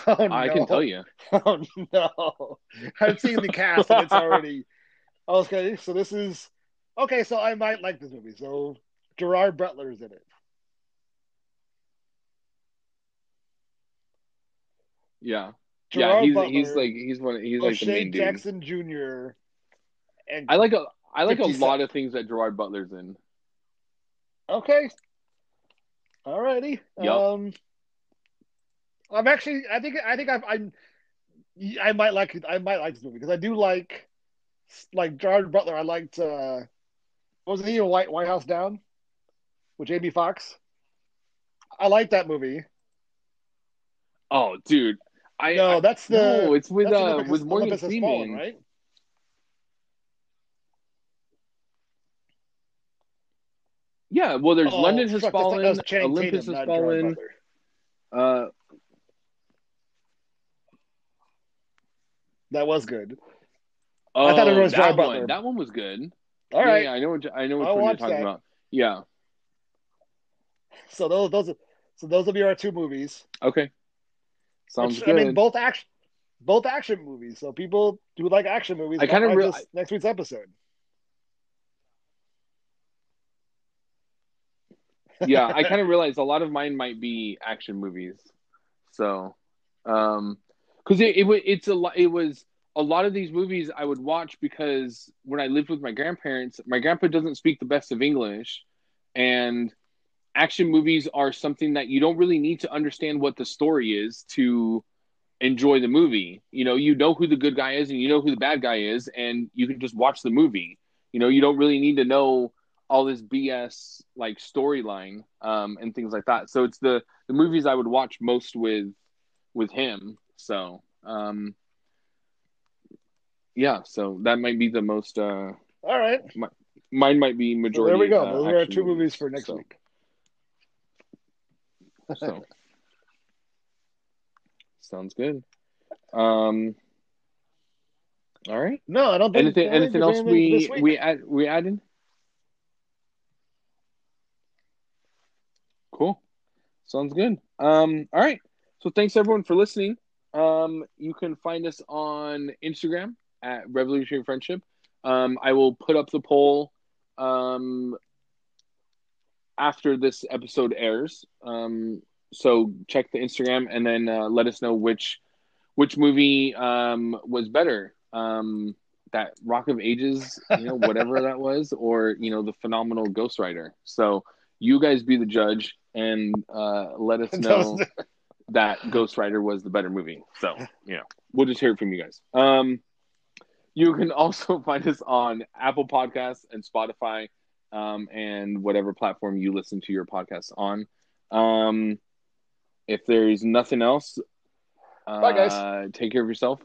oh no. I can tell you. [laughs] Oh no! I've seen the cast and it's already [laughs] okay. So this is okay. So I might like this movie. So Gerard Butler's in it. Yeah. Gerard yeah. He's Butler, he's like he's one. He's like the main dude. Jackson Jr. And I like a I like a 50 lot of things that Gerard Butler's in. okay, alrighty. Yup. Um, I'm actually. I think. I think I'm. I'm I might like. I might like this movie because I do like, like Gerard Butler. I liked. uh Wasn't he in White White House Down with Jamie Foxx? I like that movie. Oh, dude. I No, I- that's the. no, it's with uh Olympus- with Morgan Olympus Has Fallen, Freeman. right? Yeah, well, there's Oh, London has fallen, was Olympus Tatum, has fallen. Uh, That was good. oh, I thought it was that one. That one was good. All yeah, right. yeah, I know what I know what one you're talking that. about. Yeah. So those those so those will be our two movies. Okay. Sounds Which, good. I mean, both action, both action movies. So people do like action movies. I might re- next week's episode. yeah, I [laughs] kind of realized a lot of mine might be action movies. So, um, because it, it it's a lot. It was a lot of these movies I would watch because when I lived with my grandparents, my grandpa doesn't speak the best of English, and action movies are something that you don't really need to understand what the story is to enjoy the movie. You know, you know who the good guy is and you know who the bad guy is, and you can just watch the movie. You know, you don't really need to know all this BS like storyline um, and things like that. So it's the the movies I would watch most with with him. So um, yeah, so that might be the most. Uh, all right, my, mine might be majority. Well, there we go. Uh, Those are our two movies, movies for next so. week. So [laughs] sounds good. Um. All right. No, I don't think anything. anything else we we add we added? Cool. Sounds good. Um. All right. So thanks everyone for listening. Um. You can find us on Instagram at Revolutionary Friendship. Um. I will put up the poll. Um. After this episode airs. Um. So check the Instagram and then uh, let us know which which movie um was better um, that Rock of Ages, you know, whatever [laughs] that was, or you know, the phenomenal Ghost Rider. So you guys be the judge and uh, let us [laughs] know [laughs] that Ghost Rider was the better movie. So you know, we'll just hear it from you guys. Um, you can also find us on Apple Podcasts and Spotify, um, and whatever platform you listen to your podcasts on. Um, if there's nothing else, Bye, guys. Uh, take care of yourself